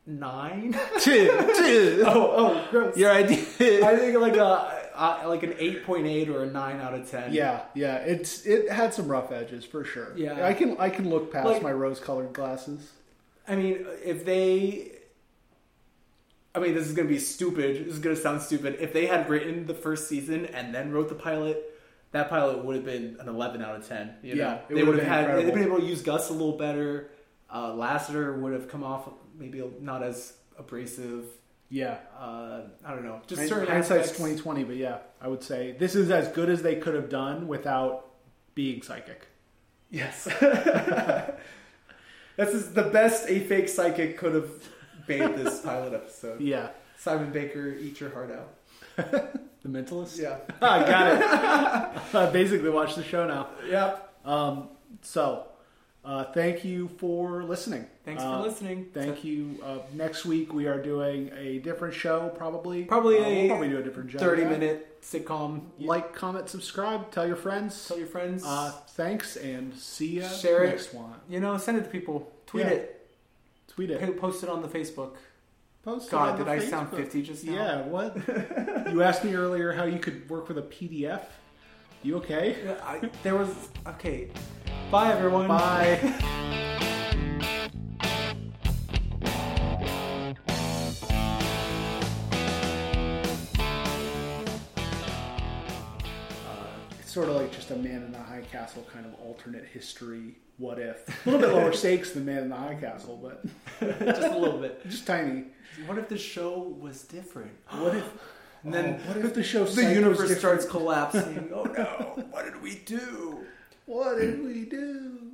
nine. two, two. oh, oh, gross. Your idea. I think like a uh, like an eight point eight or a nine out of ten. Yeah, yeah, it's it had some rough edges for sure. Yeah. I can I can look past Like- my rose-colored glasses. I mean, if they. I mean, this is to be stupid. This is to sound stupid. If they had written the first season and then wrote the pilot, that pilot would have been an 11 out of 10. You Yeah, know? it they would have had. They'd been able to use Gus a little better. Uh, Lassiter would have come off maybe not as abrasive. Yeah, Uh, I don't know. Just certain hindsight's twenty twenty, but yeah, I would say this is as good as they could have done without being psychic. Yes. this is the best a fake psychic could have made this pilot episode. Yeah, Simon Baker, eat your heart out. the Mentalist. Yeah. I got it. I basically watched the show now. Yep. Um, so, uh, thank you for listening. Thanks Uh, for listening. Thank you. Uh, next week we are doing a different show, probably. Probably Uh, a we'll probably do a different show. 30 yeah. minute sitcom. Like, comment, subscribe, tell your friends. Tell your friends. Uh, thanks, and see you Share it. next one. you know, send it to people. Tweet Yeah. it. Tweet it. Post it on the Facebook. Post it God, did I sound 50 just now? Yeah. What? you asked me earlier how you could work with a PDF. You okay? I, there was. Okay. Bye, everyone. Bye. It's uh, sort of like just a Man in the High Castle kind of alternate history. What if? A little bit lower stakes than Man in the High Castle, but Just a little bit. just tiny. What if the show was different? What if? And then oh, what if the show the universe starts collapsing. oh no! What did we do? What did we do?